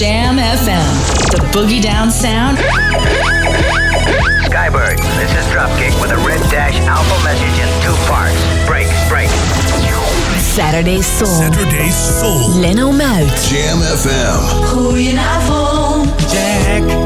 Jam FM, the boogie down sound. Skybird, this is Dropkick with a red dash alpha message in two parts. Break, break. Saturday Soul. Saturday Soul. Leno Muit. Jam FM. Goedenavond, Jack.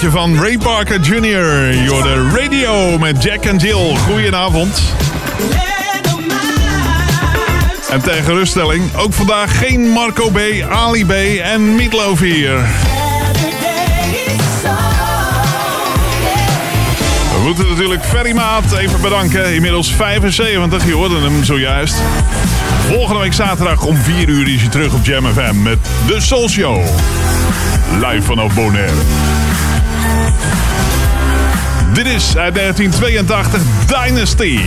van Ray Parker Jr. Jorde Radio met Jack en Jill. Goedenavond. En tegen ruststelling, ook vandaag geen Marco B, Ali B en Meatloaf hier. We moeten natuurlijk Ferry Maat even bedanken. Inmiddels 75, je hoorde hem zojuist. Volgende week zaterdag om 4 uur is hij terug op Jam FM met de Soul Show. Live vanaf Bonaire. Dit is uit 1982 Dynasty.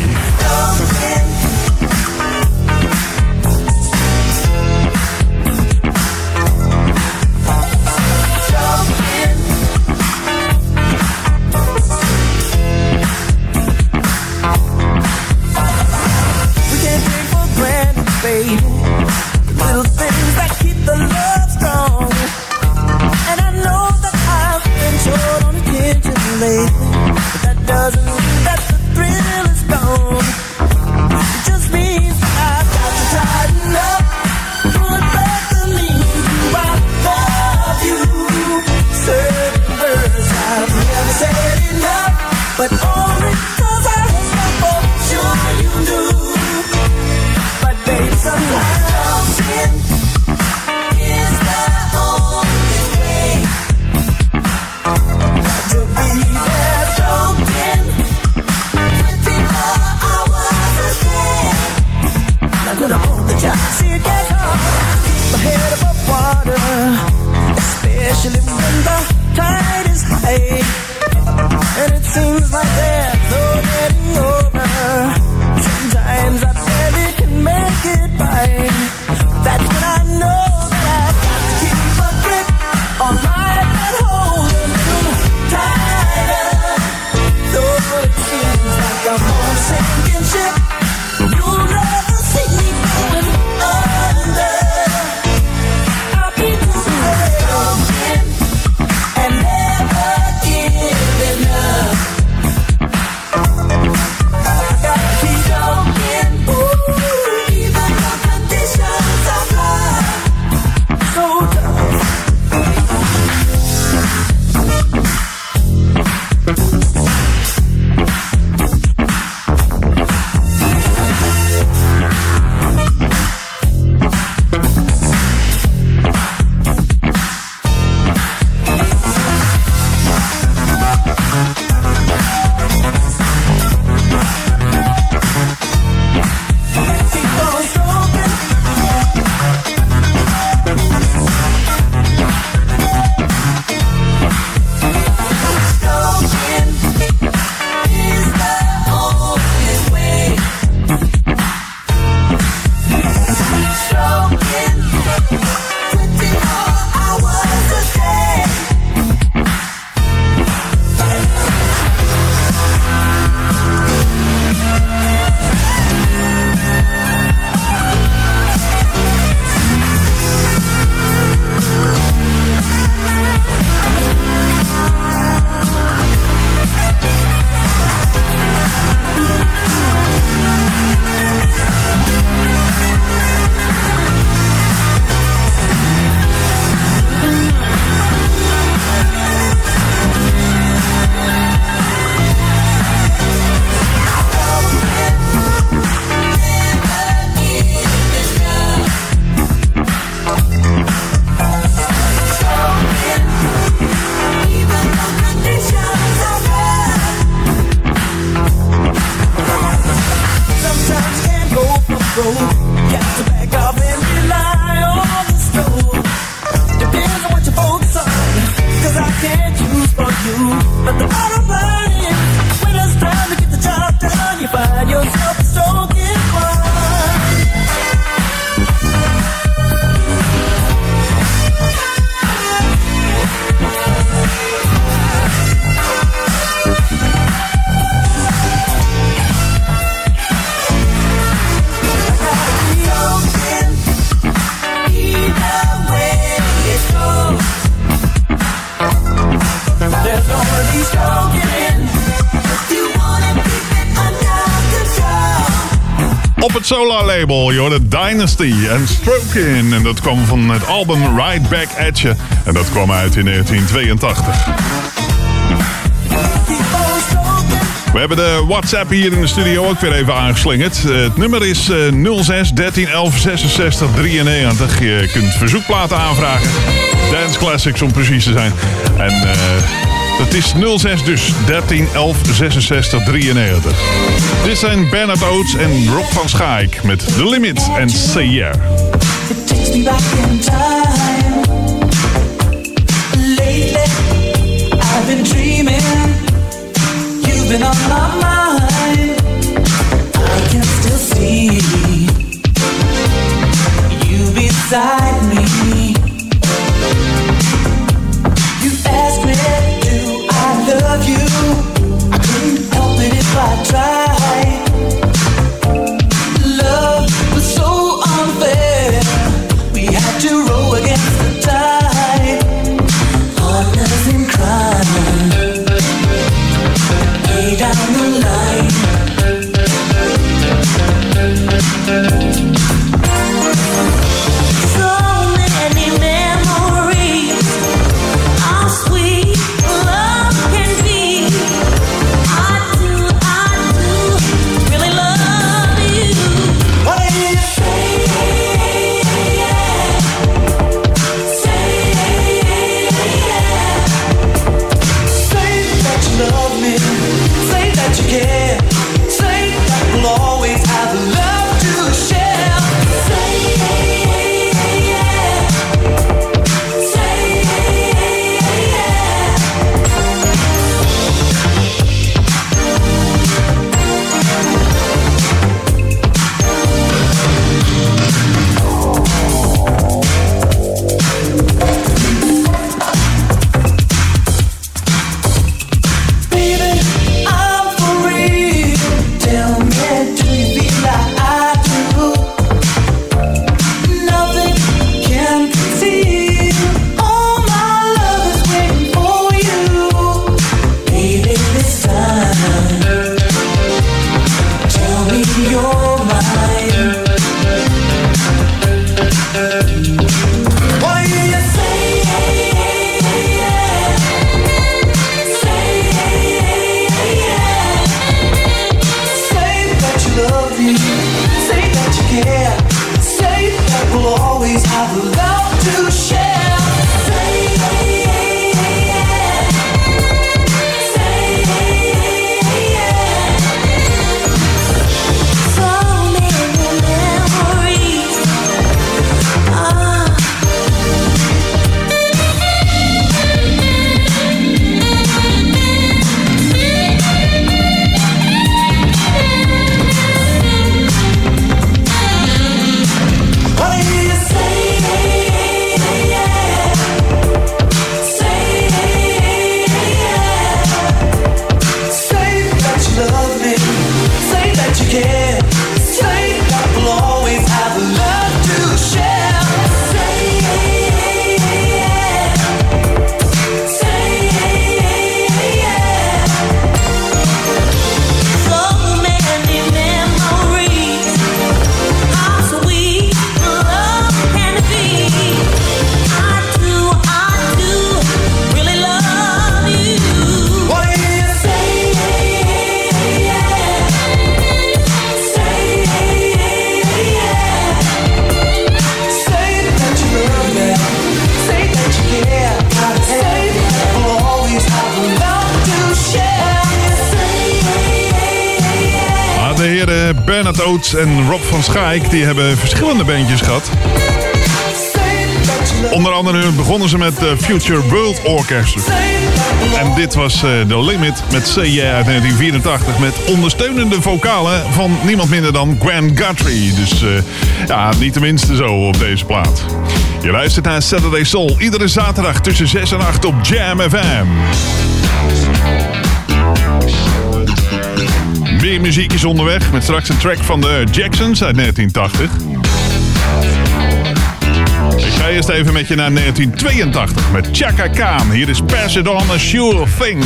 hoorde Dynasty en Stroke In. En dat kwam van het album Right Back At You. En dat kwam uit in 1982. We hebben de WhatsApp hier in de studio ook weer even aangeslingerd. Eh, het nummer is 06 13 11 66 93. Je kunt verzoekplaten aanvragen. Dance Classics om precies te zijn. En... Eh, het is 06 dus. 13 11 66 93. Dit zijn Bernard Oates en Rob van Schaik met The Limit en Say Yeah. I've been dreaming. You've been on my mind. I can still see you beside me. love you. I couldn't help it if I tried. Schaik die hebben verschillende bandjes gehad. Onder andere begonnen ze met de Future World Orchestra. En dit was eh, The Limit met C.J. uit 1984 met ondersteunende vocalen van niemand minder dan Gwen Guthrie. Dus eh, ja, niet de minste zo op deze plaat. Je luistert naar Saturday Soul iedere zaterdag tussen 6 en 8 op Jam FM. Meer muziek is onderweg met straks een track van de Jacksons uit 1980. Ik ga eerst even met je naar 1982 met Chaka Khan. Hier is Pass It On A Sure Thing.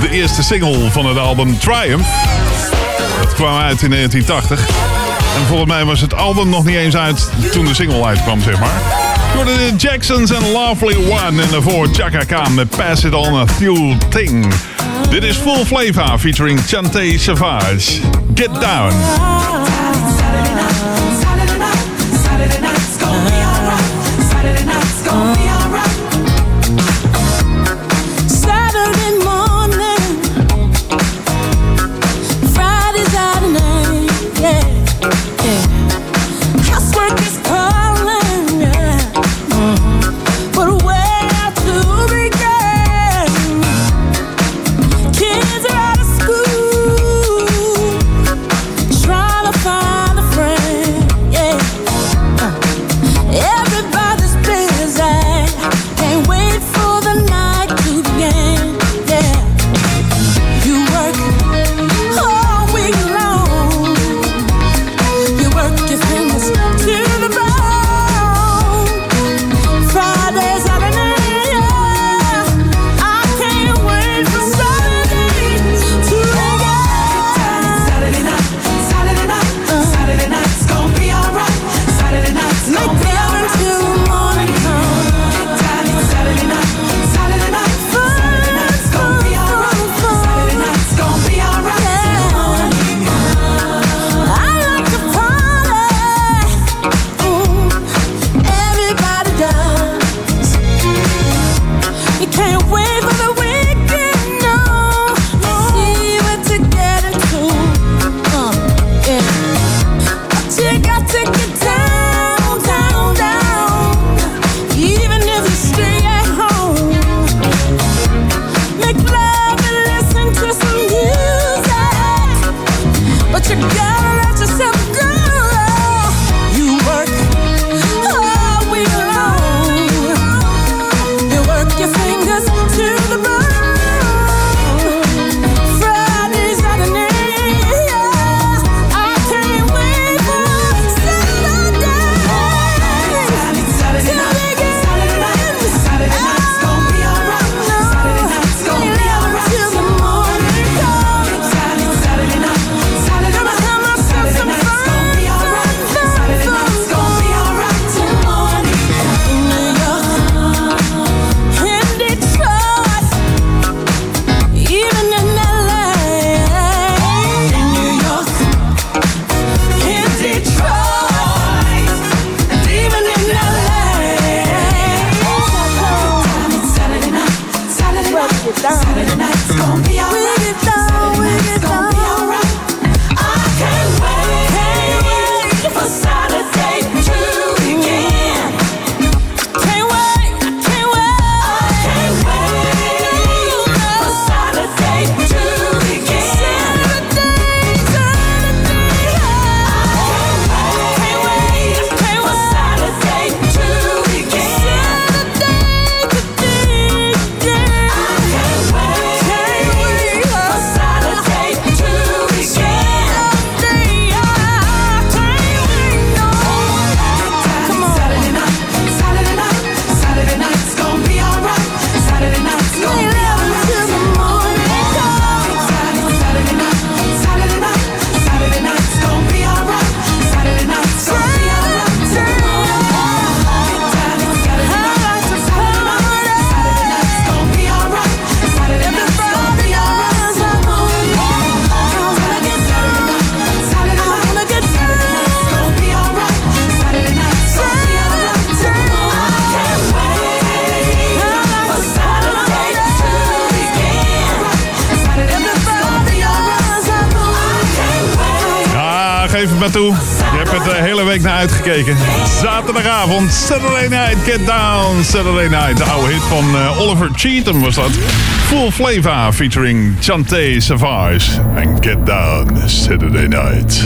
de eerste single van het album Triumph. Dat kwam uit in 1980. En volgens mij was het album nog niet eens uit toen de single uitkwam, zeg maar. Door de Jacksons en Lovely One en daarvoor Chaka Khan met Pass It On A Few Thing. Dit is Full Flavor featuring Chante Savage. Get Down. Saturday night, Saturday night, Zaterdagavond, Saturday Night, Get Down, Saturday Night. De oude hit van eh, Oliver Cheatham was dat. Full Flavor featuring Chante Savage. En Get Down, Saturday Night.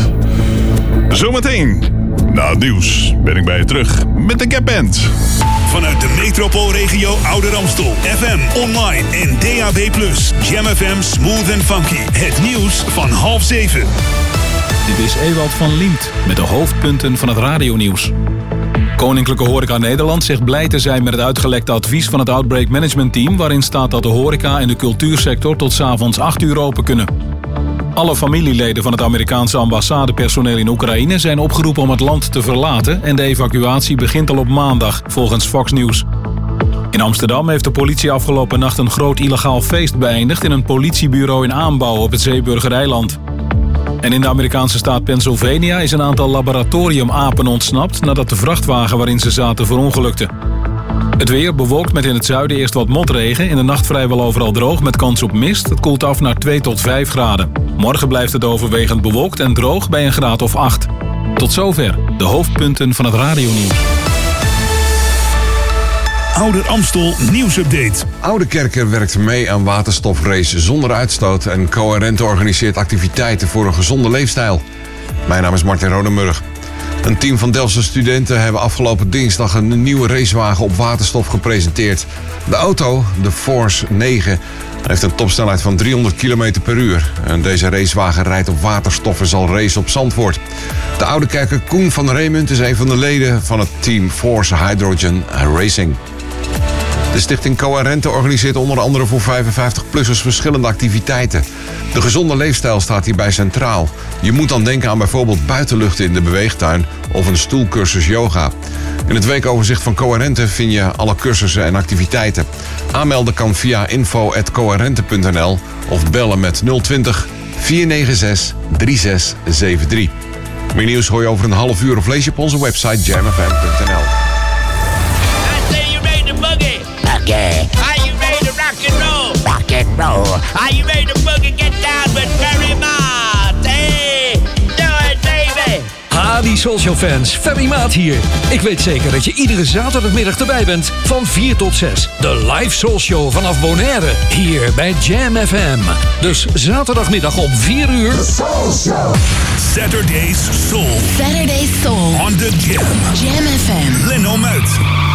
Zometeen, na het nieuws, ben ik bij je terug met de Gap Band. Vanuit de metropoolregio Ouder Amstel. FM, online en DAB+. Jam FM Smooth and Funky. Het nieuws van half zeven. Dit is Ewald van Liemt met de hoofdpunten van het radionieuws. Koninklijke Horeca Nederland zegt blij te zijn met het uitgelekte advies van het Outbreak Management Team... waarin staat dat de horeca en de cultuursector tot 's avonds 8 uur open kunnen. Alle familieleden van het Amerikaanse ambassadepersoneel in Oekraïne zijn opgeroepen om het land te verlaten... en de evacuatie begint al op maandag, volgens Fox News. In Amsterdam heeft de politie afgelopen nacht een groot illegaal feest beëindigd... in een politiebureau in aanbouw op het Zeeburgereiland. En in de Amerikaanse staat Pennsylvania is een aantal laboratoriumapen ontsnapt... nadat de vrachtwagen waarin ze zaten verongelukte. Het weer bewolkt met in het zuiden eerst wat motregen. In de nacht vrijwel overal droog met kans op mist. Het koelt af naar 2 tot 5 graden. Morgen blijft het overwegend bewolkt en droog bij een graad of 8. Tot zover de hoofdpunten van het radionieuws. Ouder Amstel nieuwsupdate. Oude Kerken werkt mee aan waterstofrace zonder uitstoot en Coherente organiseert activiteiten voor een gezonde leefstijl. Mijn naam is Martin Rodemurg. Een team van Delftse studenten hebben afgelopen dinsdag een nieuwe racewagen op waterstof gepresenteerd. De auto, de Force 9, heeft een topsnelheid van 300 km per uur. En deze racewagen rijdt op waterstof en zal racen op Zandvoort. De oude kerker Koen van Reemunt is een van de leden van het team Force Hydrogen Racing. De stichting Coherente organiseert onder andere voor 55-plussers verschillende activiteiten. De gezonde leefstijl staat hierbij centraal. Je moet dan denken aan bijvoorbeeld buitenluchten in de beweegtuin of een stoelcursus yoga. In het weekoverzicht van Coherente vind je alle cursussen en activiteiten. Aanmelden kan via info.coherente.nl of bellen met 020 496 3673. Meer nieuws hoor je over een half uur of lees je op onze website jamfm.nl. Are you ready to rock and roll? Rock and roll. Are you ready to boogie get down with Ferry Maat? Hey, do it baby. Hadi Social Fans, Ferry Maat hier. Ik weet zeker dat je iedere zaterdagmiddag erbij bent van 4 tot 6. De live Soul Show vanaf Bonaire, hier bij Jam FM. Dus zaterdagmiddag om 4 uur. Soul Show. Saturday's Soul. Saturday's Soul. On the Jam. Jam FM. Leno Muit.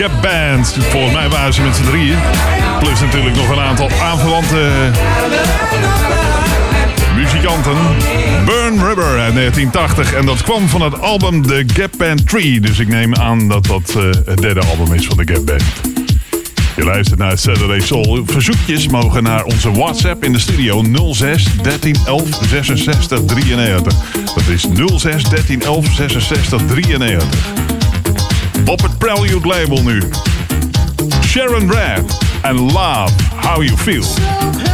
Jab Band. Volgens mij waren ze met z'n drieën. Plus natuurlijk nog een aantal aanverwante muzikanten. Burn Rubber uit 1980. En dat kwam van het album The Gap Band 3. Dus ik neem aan dat dat uh, het derde album is van de Gap Band. Je luistert naar Saturday Soul. Verzoekjes mogen naar onze WhatsApp in de studio 06 13 11 66 93. Dat is 06 13 11 66 93 op het Prelude label nu. Sharon Brand en Love How You Feel.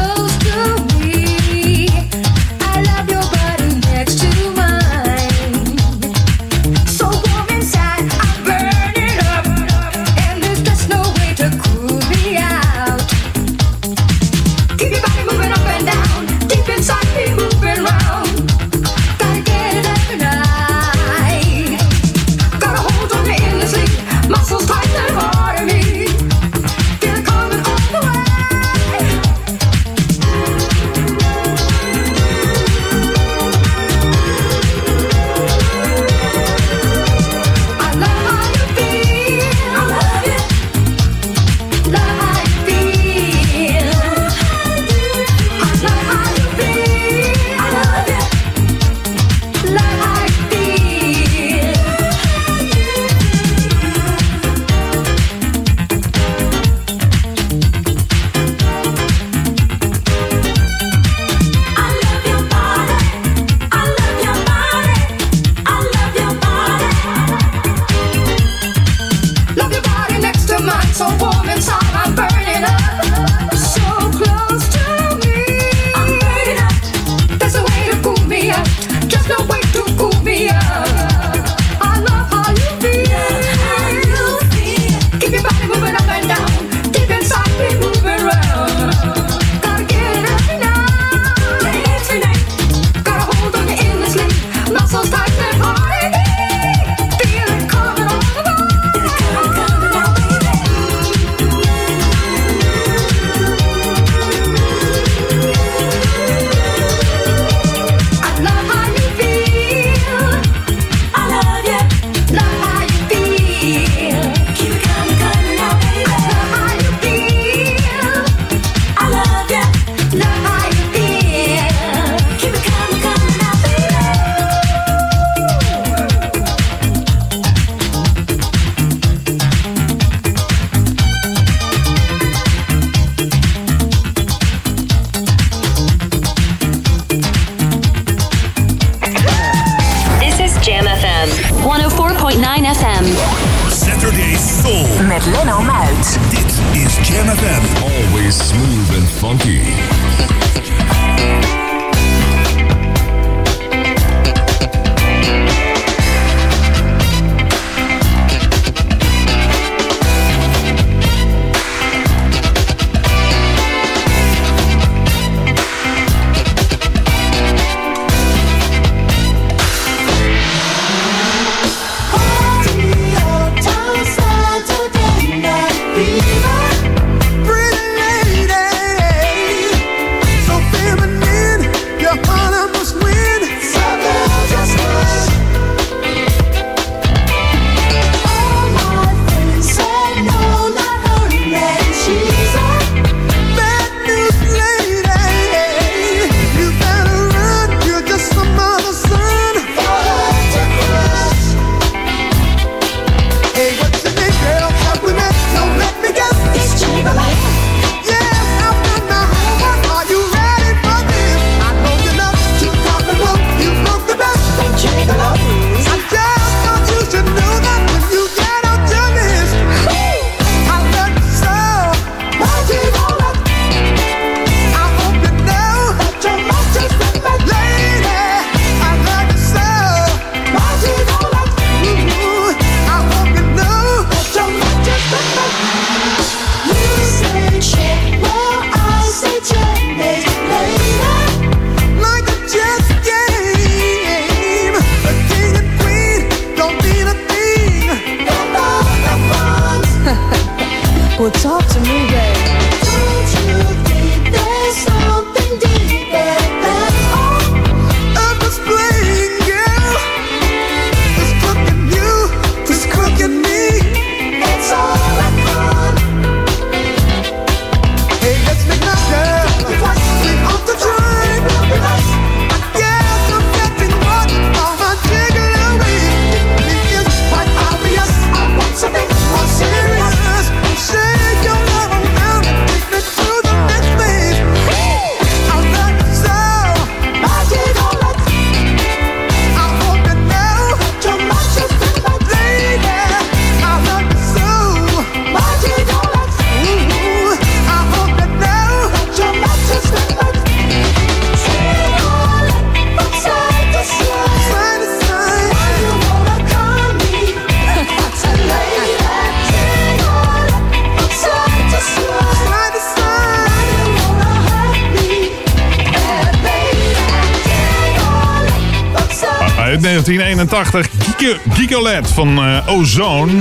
1981, Giga- Gigalet van eh, Ozone.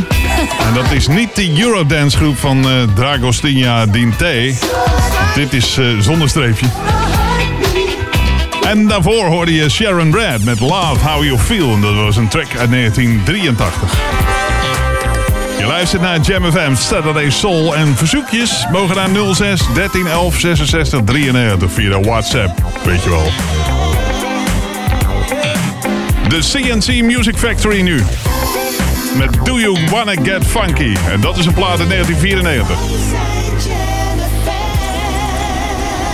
En dat is niet de Eurodance groep van eh Dragostinja Dinte. Dit is eh, zonder streepje. En daarvoor hoorde je Sharon Brad met Love How You Feel. En dat was een track uit 1983. Je luistert naar Jam FM, Saturday Soul en verzoekjes mogen naar 06 13 11 66 93 via WhatsApp, weet je wel. De CNC Music Factory nu. Met Do You Wanna Get Funky? En dat is een plaat in 1994.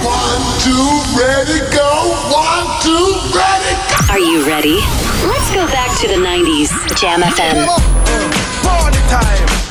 One, two, ready, go. One, two, ready, go. Are you ready? Let's go back to the 90s. Jam FM. Party time.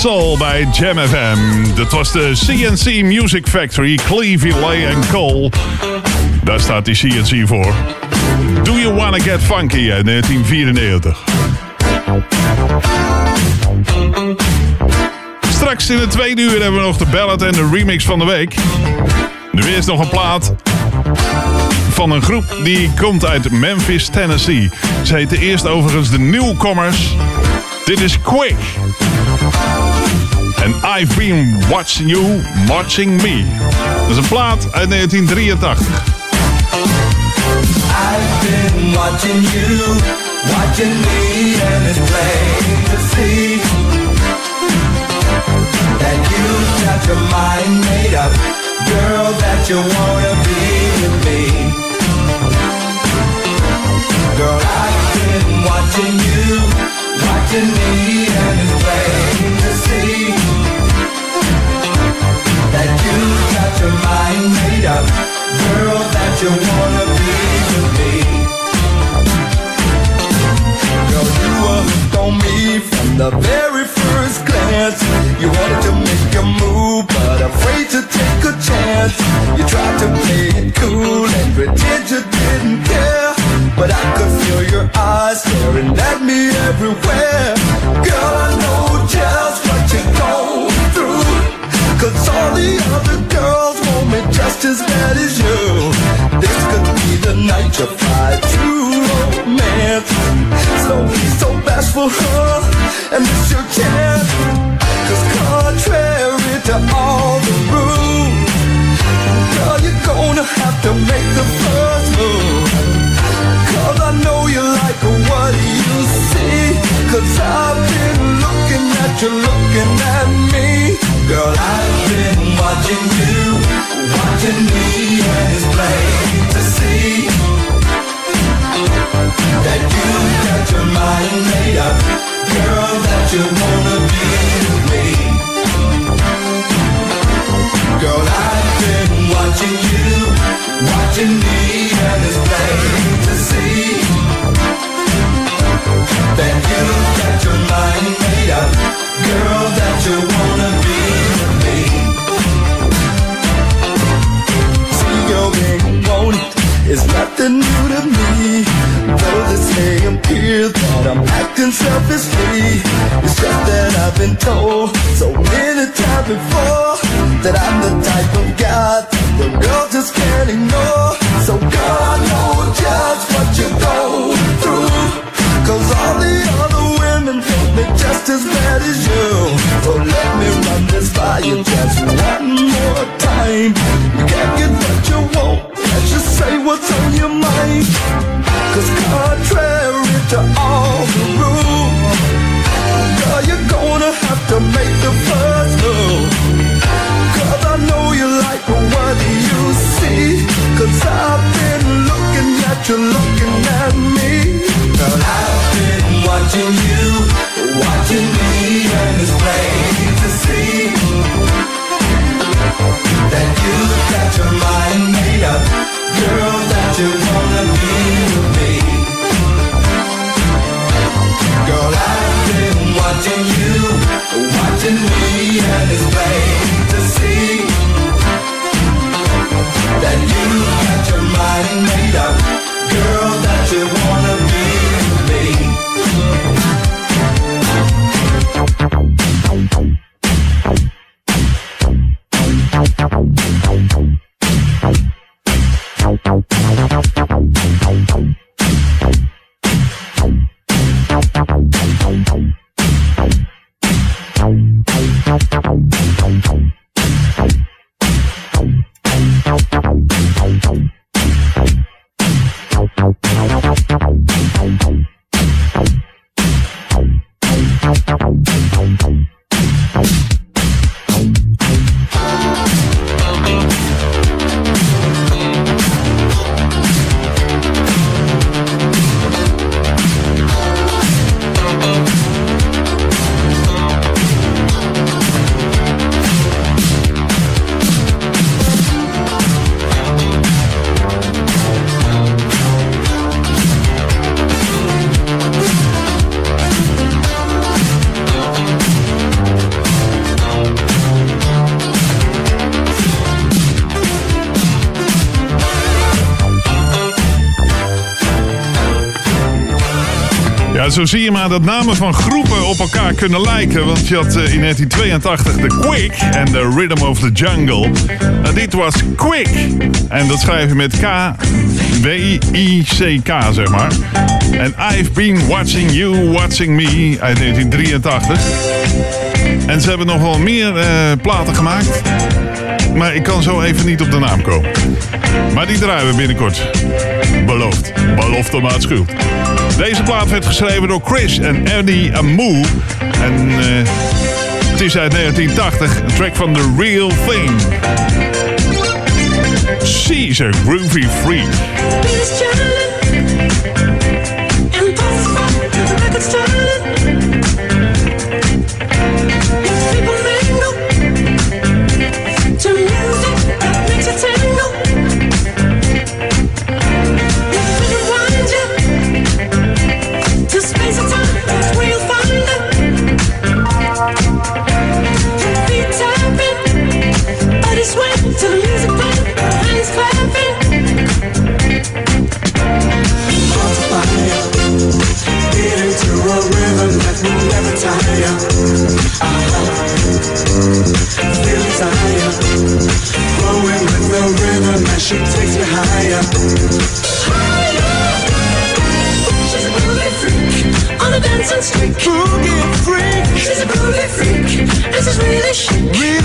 Soul bij Jam FM. Dat was de CNC Music Factory, Clevie Lay Cole. Daar staat die CNC voor. Do You Wanna Get Funky uit 1994. Straks in het tweede uur hebben we nog de ballad en de remix van de week. Nu eerst nog een plaat van een groep die komt uit Memphis, Tennessee. Ze heten eerst overigens de Newcomers. Dit is Quick. En I've Been Watching You, Watching Me. Dat is een plaat uit 1983. I've been watching you, watching me, and it's plain to see that you got your mind made up, girl, that you wanna Zo zie je maar dat namen van groepen op elkaar kunnen lijken. Want je had eh, in 1982 de Quick en The Rhythm of the Jungle. Nou, dit was Quick. En dat schrijf je met K-W-I-C-K, zeg maar. En I've Been Watching You, Watching Me uit 1983. En ze hebben nog wel meer eh, platen gemaakt. Maar ik kan zo even niet op de naam komen. Maar die draaien we binnenkort beloofd. Belofte maat schuld. Deze plaat werd geschreven door Chris en Andy Amu. En eh, het is uit 1980, een track van The Real Thing. She's a groovy freak. Really. Really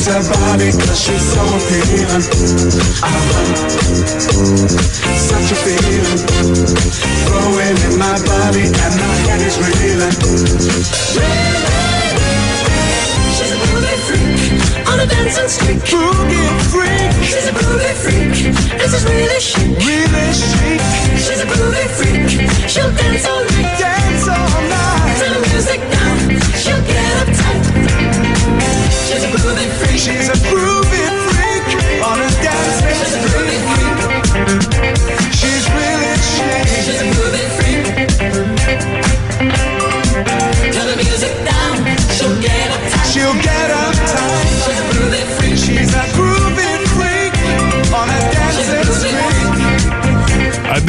she her body, cause she's so appealing. Uh-huh. Such a feeling growing in my body, and my head is reeling. She's a groovy freak on a dancing streak. Groovy freak. She's a groovy freak. This is really chic. Really chic. She's a groovy freak. She'll dance all night. Dance all night. To the music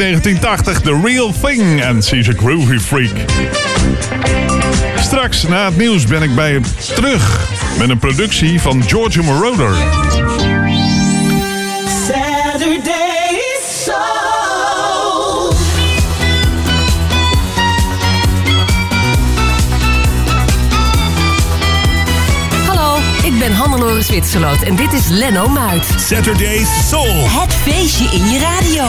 1980, The Real Thing en She's a Groovy Freak. Straks na het nieuws ben ik bij terug met een productie van George Moroder. Saturday Soul. Hallo, ik ben Hannelore Zwitserloot en dit is Lenno Muit. Saturday Soul. Het feestje in je radio.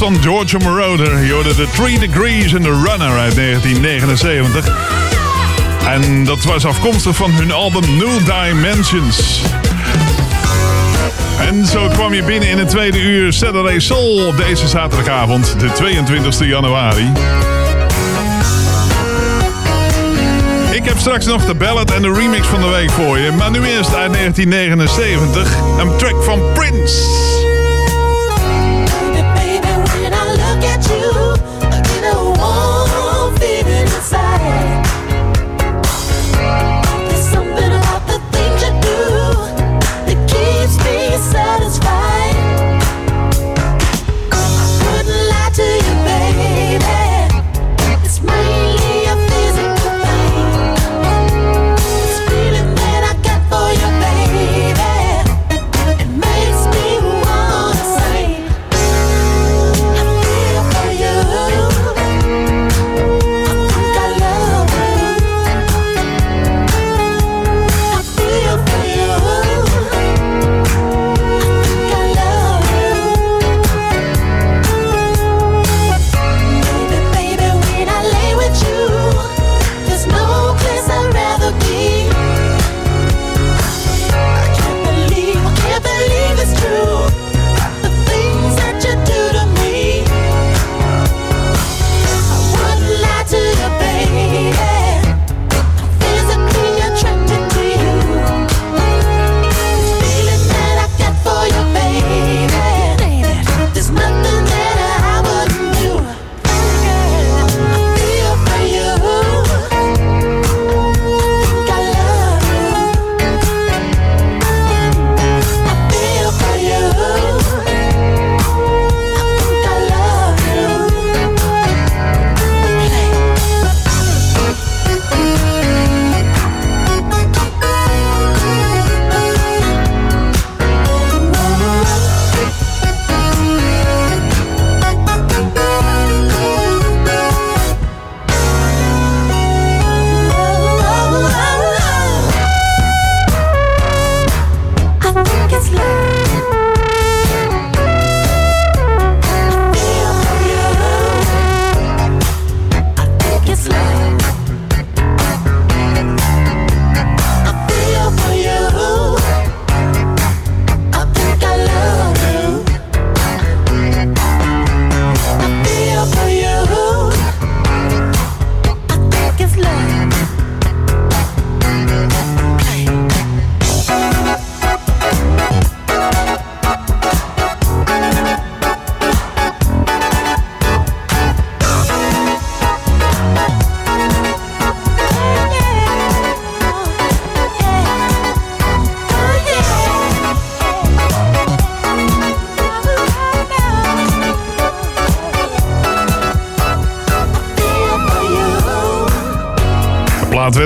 Van George Moroder. Je hoorde The Three Degrees in the Runner uit 1979. En dat was afkomstig van hun album New Dimensions. En zo kwam je binnen in het tweede uur Saturday Soul op deze zaterdagavond, de 22 januari. Ik heb straks nog de ballad en de remix van de week voor je. Maar nu eerst uit 1979, een track van Prince.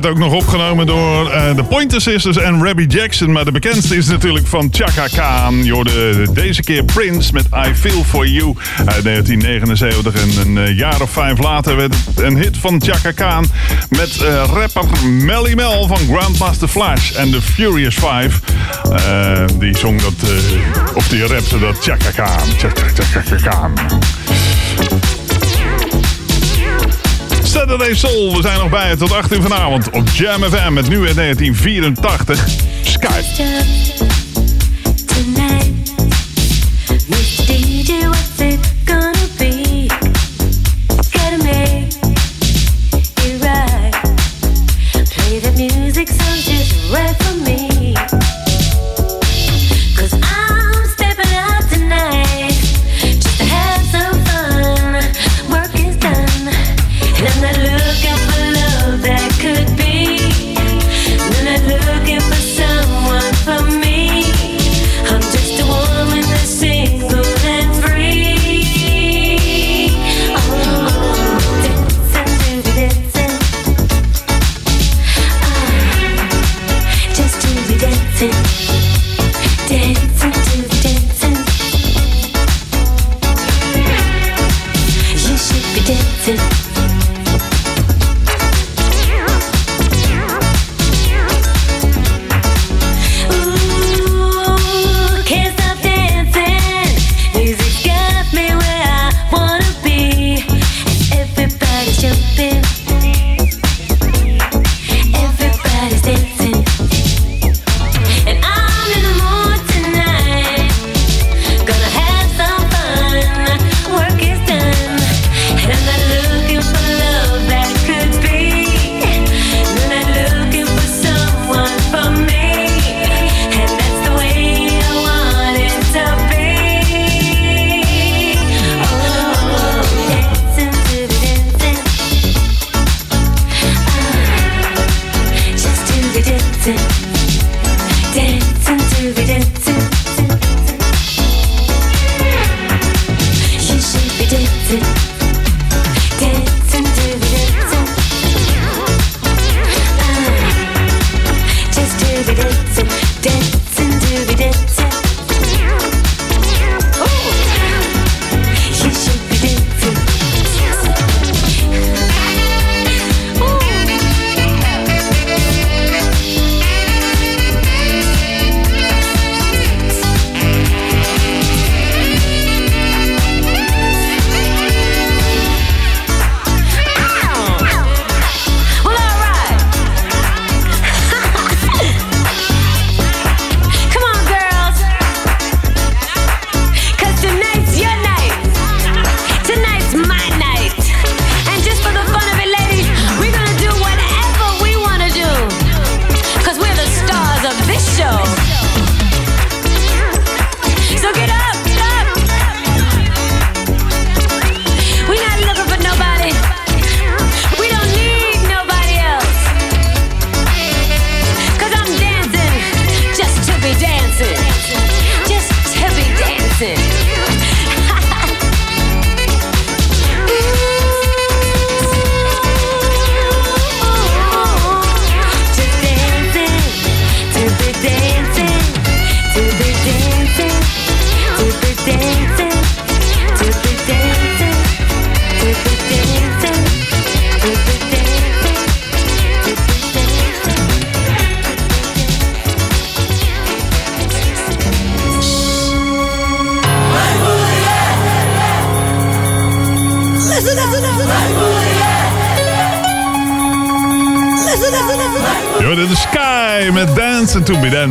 Ook nog opgenomen door eh, de Pointer Sisters en Rabbi Jackson. Maar de bekendste is natuurlijk van Chaka Khan. Je deze keer Prince met I Feel For You uit 1979. En een eh, jaar of vijf later werd het een hit van Chaka Khan... met eh, rapper Melly Mel van Grandmaster Flash en de Furious Five. Die zong dat, of die rapte dat. Chaka, Chaka Khan. Saturday Soul, we zijn nog bij tot 8 uur vanavond op Jam FM met nu in 1984. Skype.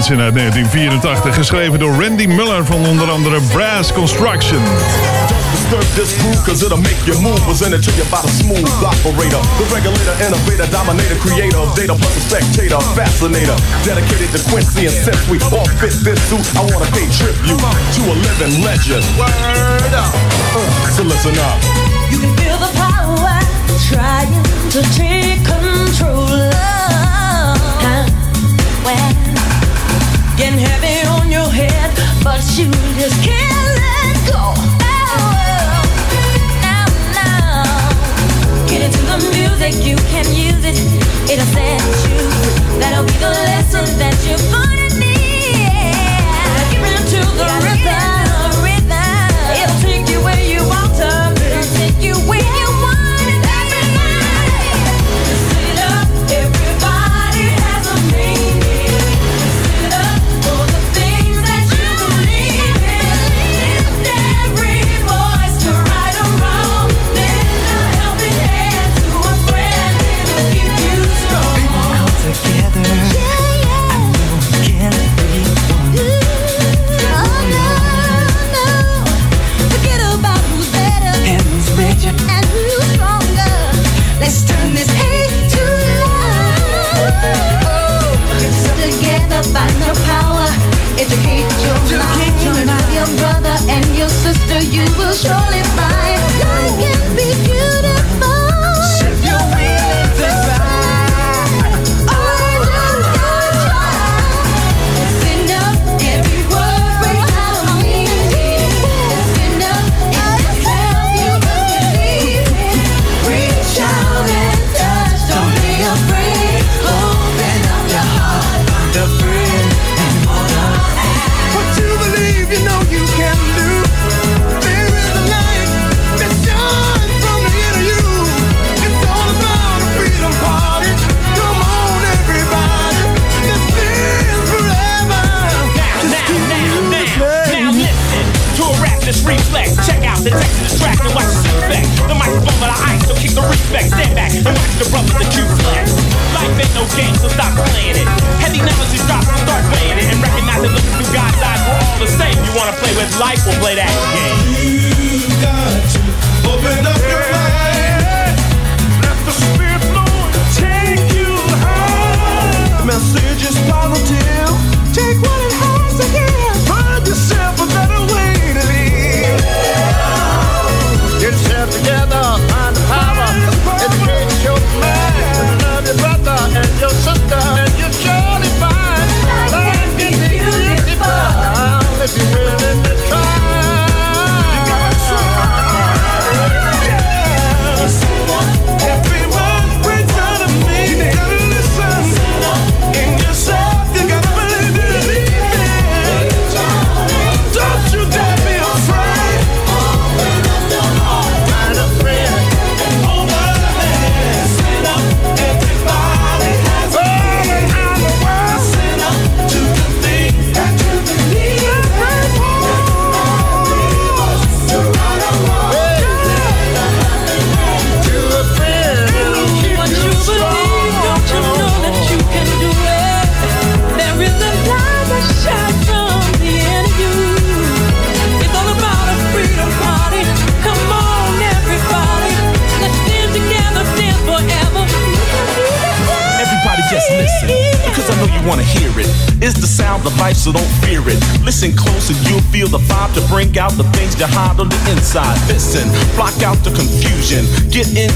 in uit 1984. Geschreven door Randy Muller van onder andere Brass Construction. disturb this groove cause it'll make you move Presented to you by the smooth operator The regulator, innovator, dominator, creator of data Plus a spectator, fascinator Dedicated to Quincy and since we all fit this suit I wanna pay tribute to a living legend Word up! Uh, so listen up You can feel the power Trying to take control of When heavy on your head, but you just can't let go. Now, now. Get into the music, you can use it. It'll set you. That'll be the lesson that you find in me. Yeah. Get into the rhythm.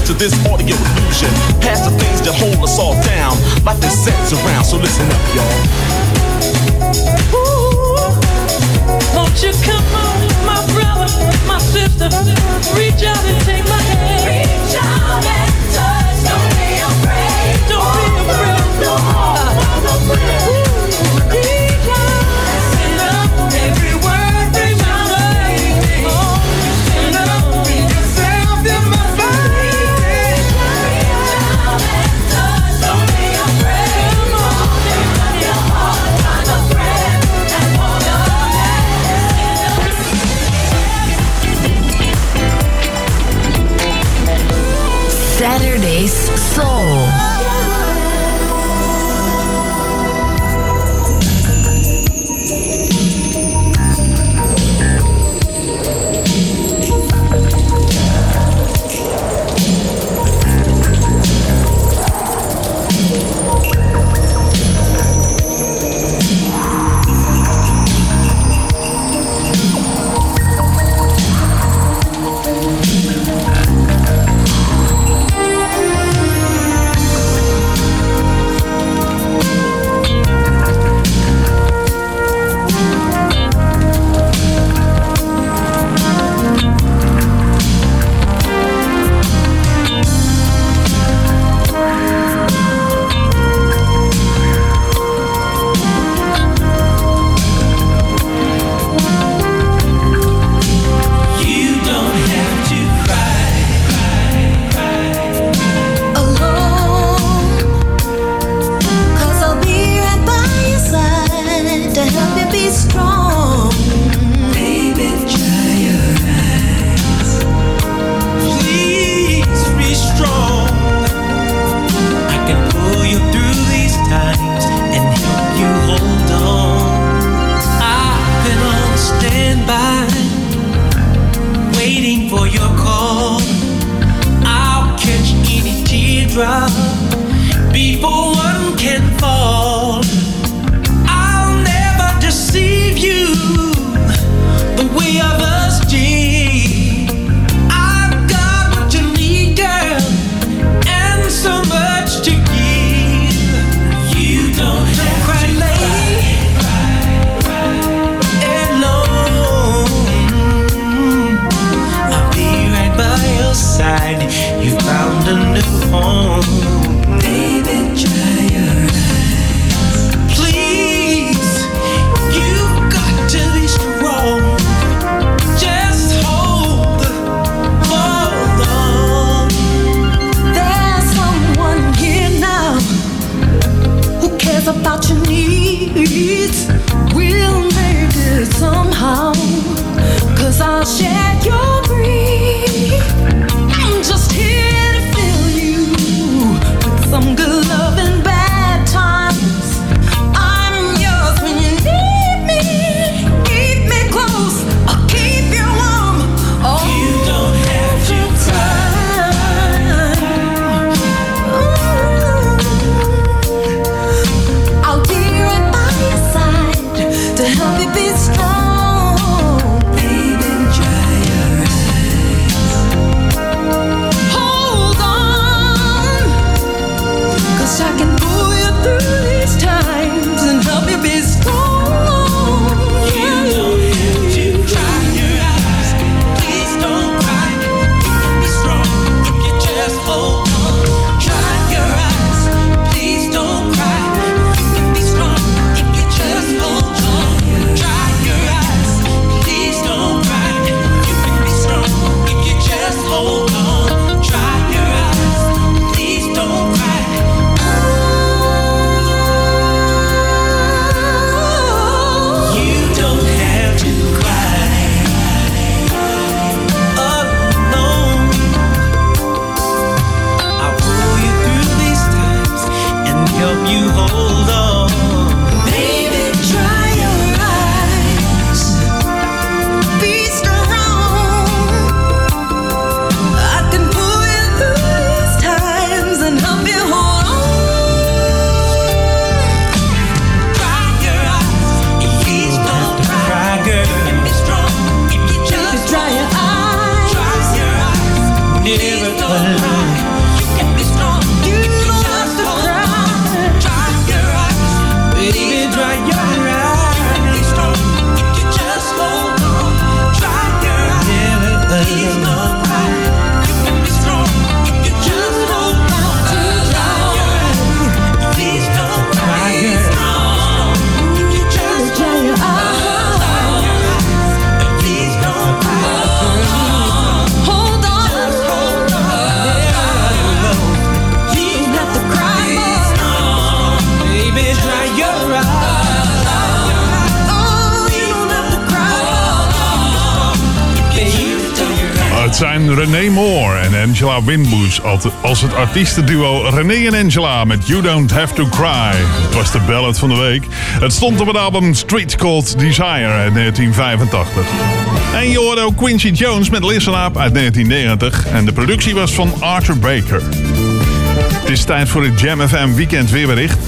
Get into this als het artiestenduo René en Angela met You Don't Have To Cry. Het was de ballad van de week. Het stond op het album Street Called Desire uit 1985. En je hoorde Quincy Jones met Listen Up uit 1990 en de productie was van Arthur Baker. Het is tijd voor het Jam FM Weekend Weerbericht.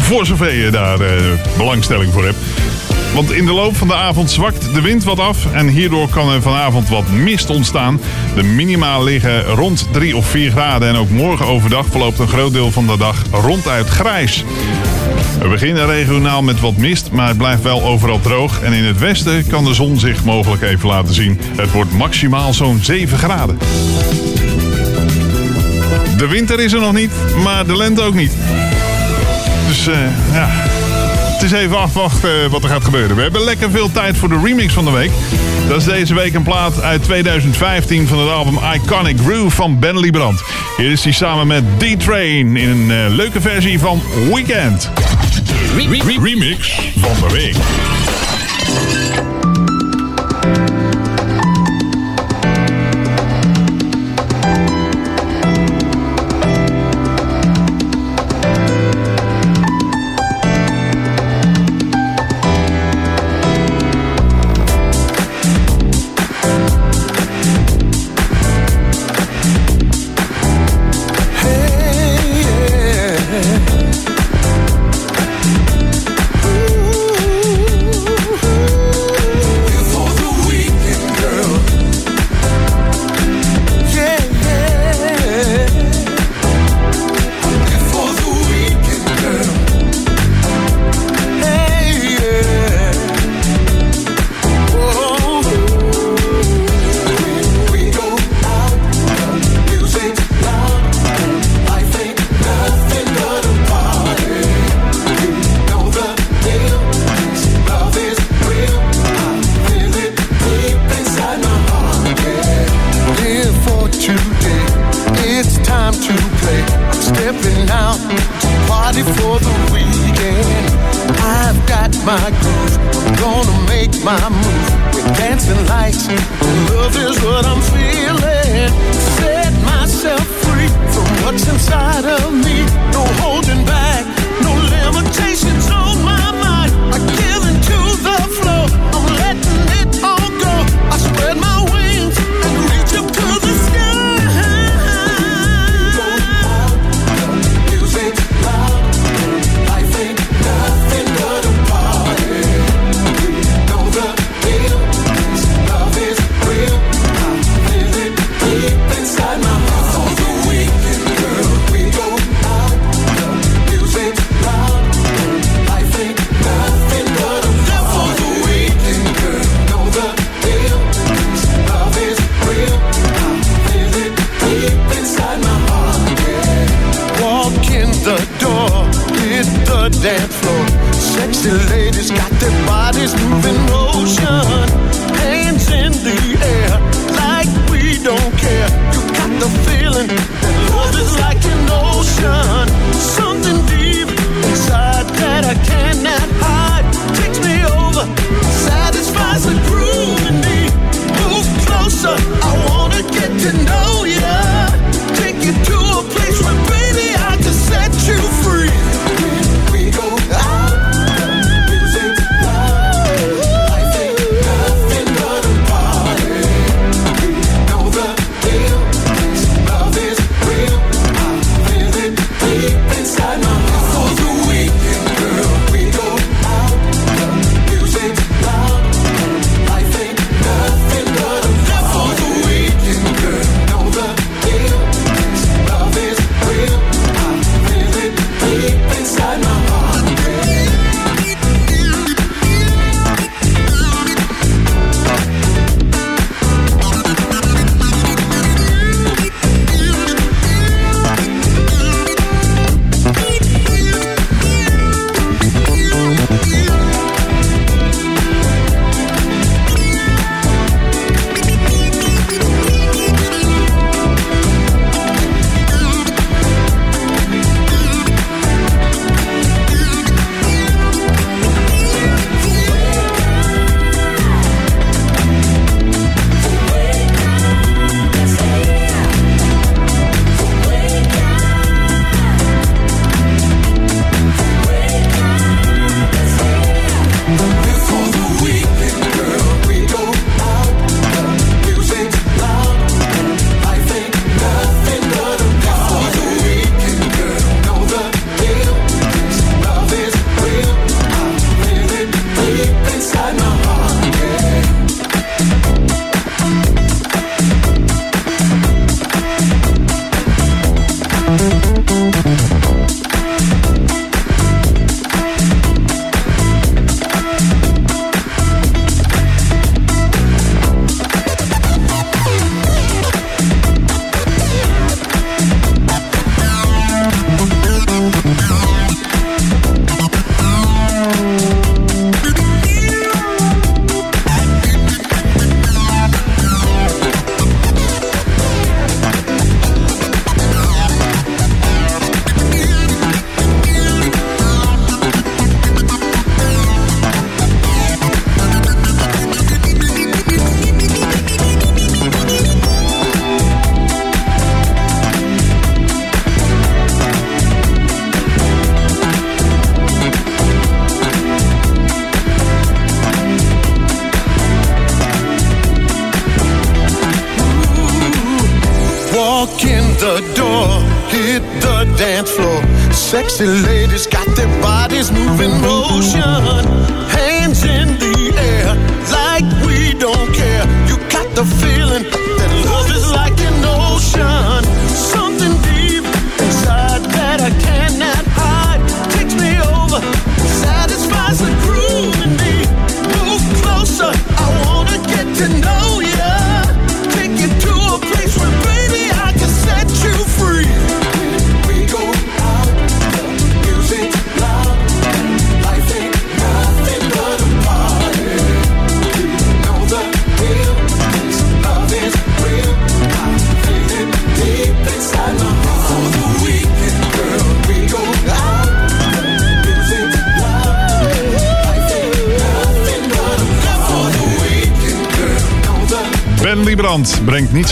Voor zover je daar eh, belangstelling voor hebt. Want in de loop van de avond zwakt de wind wat af en hierdoor kan er vanavond wat mist ontstaan. De minima liggen rond 3 of 4 graden en ook morgen overdag verloopt een groot deel van de dag ronduit grijs. We beginnen regionaal met wat mist, maar het blijft wel overal droog. En in het westen kan de zon zich mogelijk even laten zien. Het wordt maximaal zo'n 7 graden. De winter is er nog niet, maar de lente ook niet. Dus eh, ja, is even afwachten wat er gaat gebeuren. We hebben lekker veel tijd voor de remix van de week. Dat is deze week een plaat uit 2015 van het album Iconic Groove van Ben Liebrand. Hier is hij samen met D-Train in een eh, leuke versie van Weekend. remix van de week.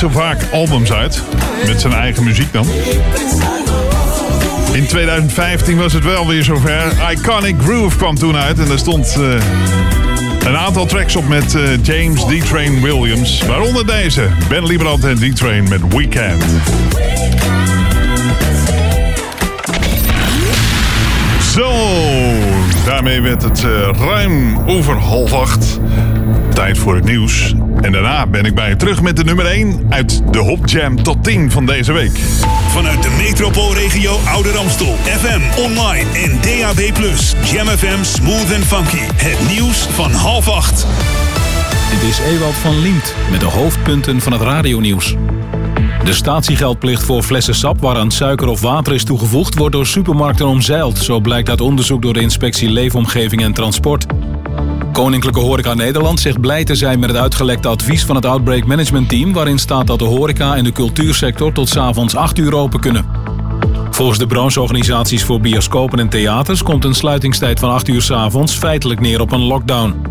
Zo vaak albums uit. Met zijn eigen muziek dan. In 2015 was het wel weer zover. Iconic Groove kwam toen uit. En daar stond eh, een aantal tracks op met eh, James D-Train Williams. Waaronder deze. Ben Liebrand en D-Train met Weekend. Zo, daarmee werd het eh, ruim over half acht. Tijd voor het nieuws. En daarna ben ik bij je terug met de nummer 1 uit de Hop Jam tot 10 van deze week. Vanuit de metropoolregio Ouder Amstel. FM, online en DAB+. Jam FM Smooth and Funky. Het nieuws van half acht. Dit is Ewald van Liemt met de hoofdpunten van het radionieuws. De statiegeldplicht voor flessen sap waaraan suiker of water is toegevoegd... wordt door supermarkten omzeild. Zo blijkt uit onderzoek door de inspectie Leefomgeving en Transport. Koninklijke Horeca Nederland zegt blij te zijn met het uitgelekte advies van het Outbreak Management Team... waarin staat dat de horeca en de cultuursector tot s'avonds 8 uur open kunnen. Volgens de brancheorganisaties voor bioscopen en theaters... komt een sluitingstijd van 8 uur s'avonds feitelijk neer op een lockdown.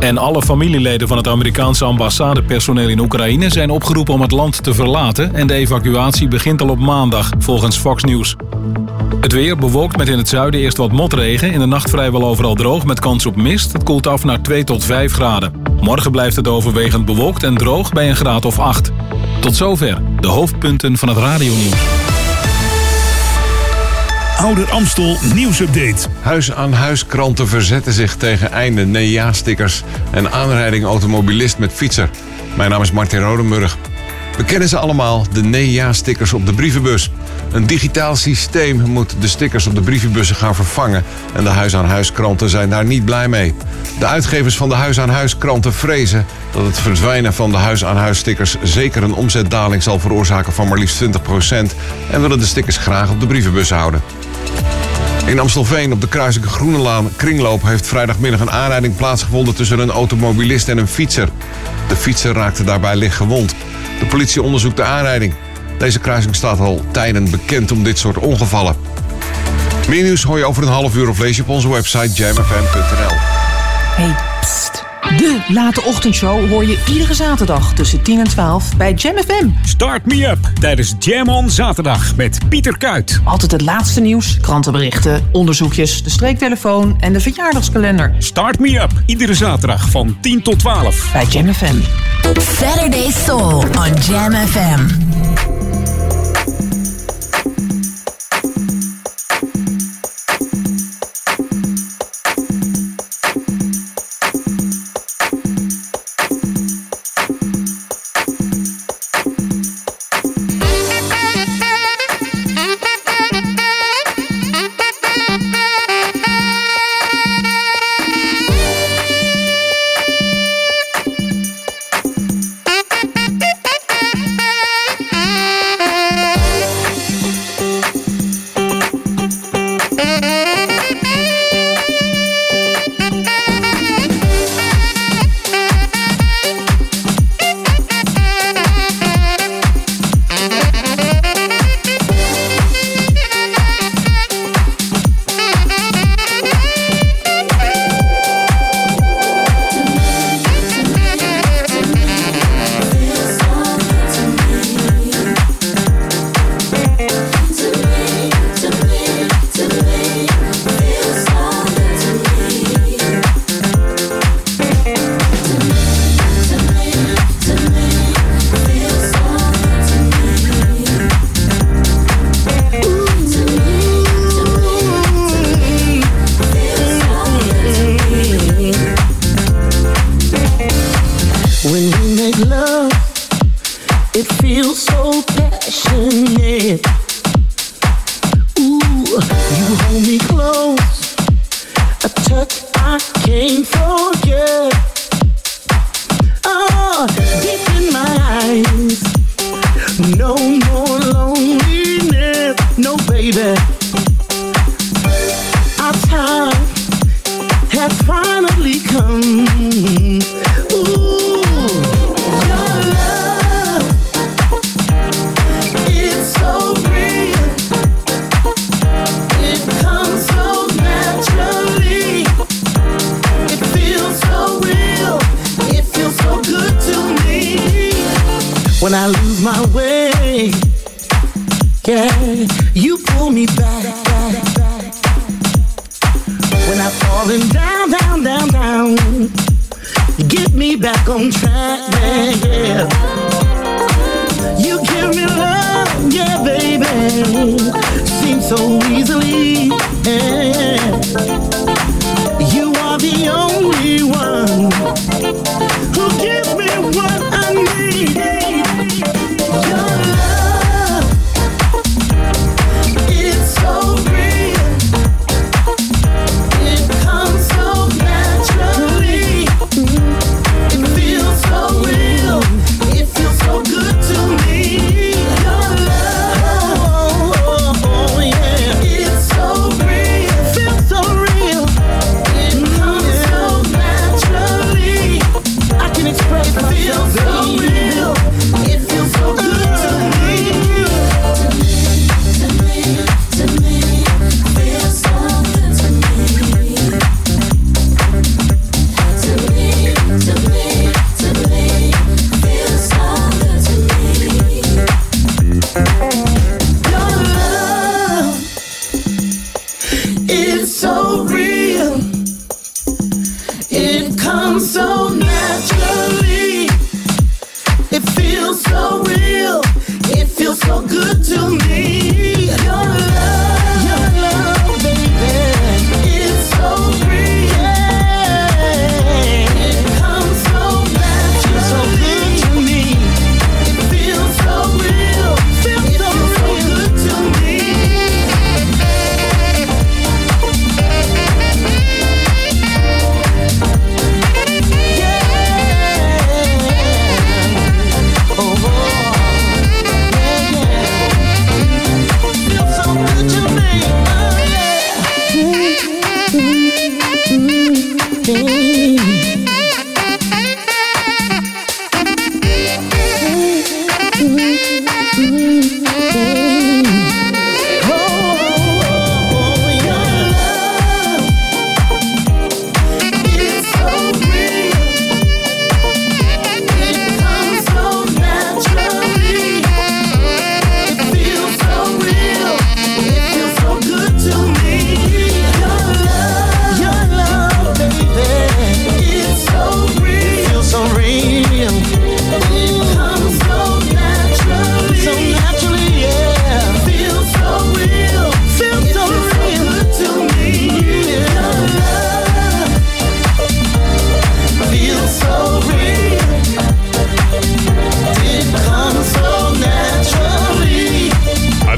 En alle familieleden van het Amerikaanse ambassadepersoneel in Oekraïne zijn opgeroepen om het land te verlaten en de evacuatie begint al op maandag, volgens Fox News. Het weer bewolkt met in het zuiden eerst wat motregen. In de nacht vrijwel overal droog met kans op mist. Het koelt af naar 2 tot 5 graden. Morgen blijft het overwegend bewolkt en droog bij een graad of 8. Tot zover de hoofdpunten van het radionieuws. Ouder Amstel nieuwsupdate. Huis-aan-huis kranten verzetten zich tegen einde nee-ja-stickers en aanrijding automobilist met fietser. Mijn naam is Martin Rodenburg. We kennen ze allemaal, de nee-ja-stickers op de brievenbus. Een digitaal systeem moet de stickers op de brievenbussen gaan vervangen en de huis-aan-huis kranten zijn daar niet blij mee. De uitgevers van de huis-aan-huis kranten vrezen dat het verdwijnen van de huis-aan-huis stickers zeker een omzetdaling zal veroorzaken van maar liefst 20% en willen de stickers graag op de brievenbus houden. In Amstelveen op de kruising Groenelaan Kringloop heeft vrijdagmiddag een aanrijding plaatsgevonden tussen een automobilist en een fietser. De fietser raakte daarbij licht gewond. De politie onderzoekt de aanrijding. Deze kruising staat al tijden bekend om dit soort ongevallen. Meer nieuws hoor je over een half uur of lees je op onze website jamfm.nl. De late ochtendshow hoor je iedere zaterdag tussen 10 en 12 bij Jam FM. Start me up tijdens Jam on zaterdag met Pieter Kuit. Altijd het laatste nieuws, krantenberichten, onderzoekjes, de streektelefoon en de verjaardagskalender. Start me up iedere zaterdag van 10 tot 12 bij Jam FM. Saturday Soul on Jam FM. No more loneliness, no baby. Our time has finally come. Ooh, your love, so real. It comes so naturally. It feels so real. It feels so good to me. When I lose my way, yeah, you pull me back. back, back. When I'm falling down, down, down, down, get me back on track, yeah. You give me love, yeah, baby. Seems so easily, yeah.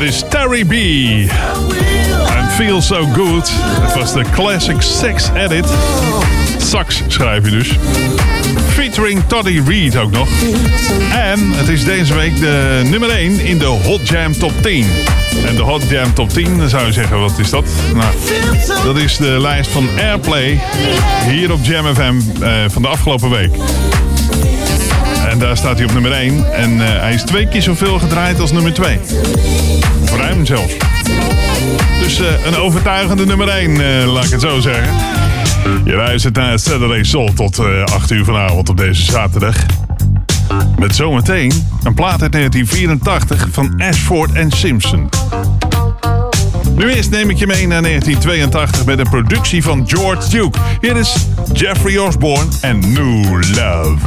Het is Terry B. En Feel So Good. Het was de classic sex edit. Sax schrijf je dus. Featuring Toddy Reed ook nog. En het is deze week de nummer 1 in de Hot Jam Top 10. En de Hot Jam Top 10, dan zou je zeggen, wat is dat? Nou, dat is de lijst van Airplay hier op Jam FM eh, van de afgelopen week. En daar staat hij op nummer 1. En eh, hij is twee keer zoveel gedraaid als nummer 2. Ruim zelfs. Dus eh, een overtuigende nummer 1, eh, laat ik het zo zeggen. Je luistert naar Saturday Soul tot eh 8 uur vanavond op deze zaterdag. Met zometeen een plaat uit 1984 van Ashford en Simpson. Nu eerst neem ik je mee naar 1982 met een productie van George Duke. Hier is Jeffrey Osborne en New Love.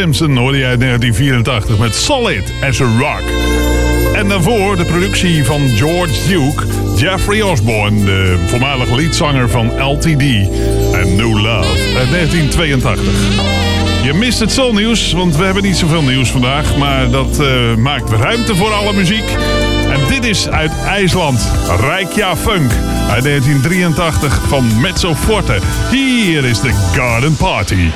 Simpson hoorde jij uit 1984 met Solid as a Rock. En daarvoor de productie van George Duke, Jeffrey Osborne, de voormalig leadzanger van LTD en New Love uit 1982. Je mist het zonnieuws, want we hebben niet zoveel nieuws vandaag, maar dat eh, maakt ruimte voor alle muziek. En dit is uit IJsland, Rijkja Funk uit 1983 van Mezzo Forte. Hier is de Garden Party.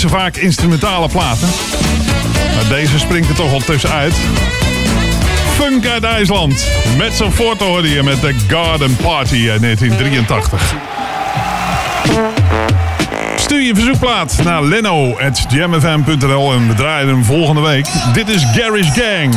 Zo vaak instrumentale platen. Maar deze springt er toch wel tussenuit. Funk uit IJsland. Met zo'n foto hoorde met de Garden Party uit 1983. Stuur je verzoekplaat naar leno.jamfm.nl en we draaien hem volgende week. Dit is Garage Gang.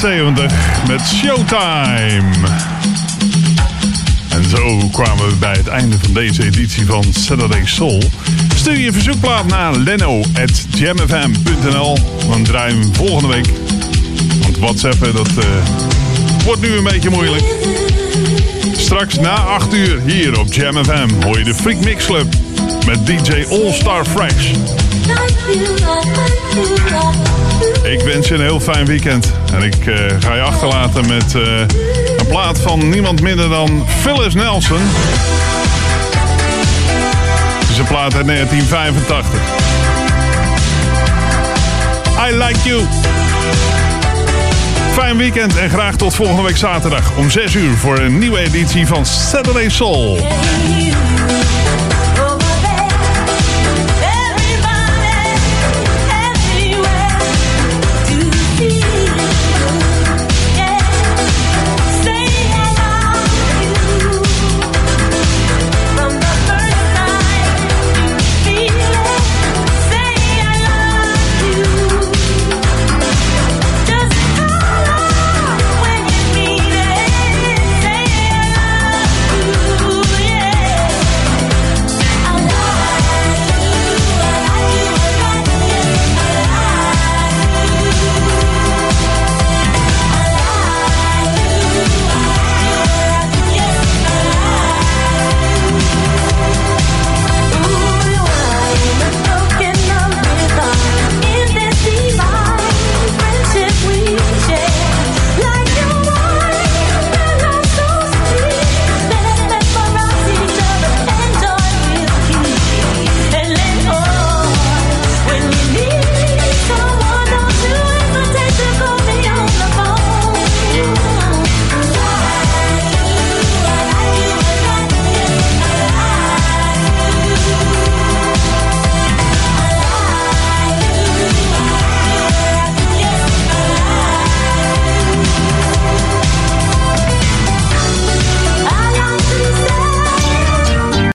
1979 met Showtime. En zo kwamen we bij het einde van deze editie van Saturday Soul. Stuur je verzoekplaat naar leno.jamfm.nl. Dan draaien we volgende week. Want whatsappen, dat eh, wordt nu een beetje moeilijk. Straks na 8 uur hier op Jam FM hoor je de Freak Mix Club met DJ All Star Fresh. Ik wens je een heel fijn weekend. En ik eh, ga je achterlaten met eh, een plaat van niemand minder dan Phyllis Nelson. Het is een plaat uit 1985. I like you. Fijn weekend en graag tot volgende week zaterdag om 6 uur voor een nieuwe editie van Saturday Soul.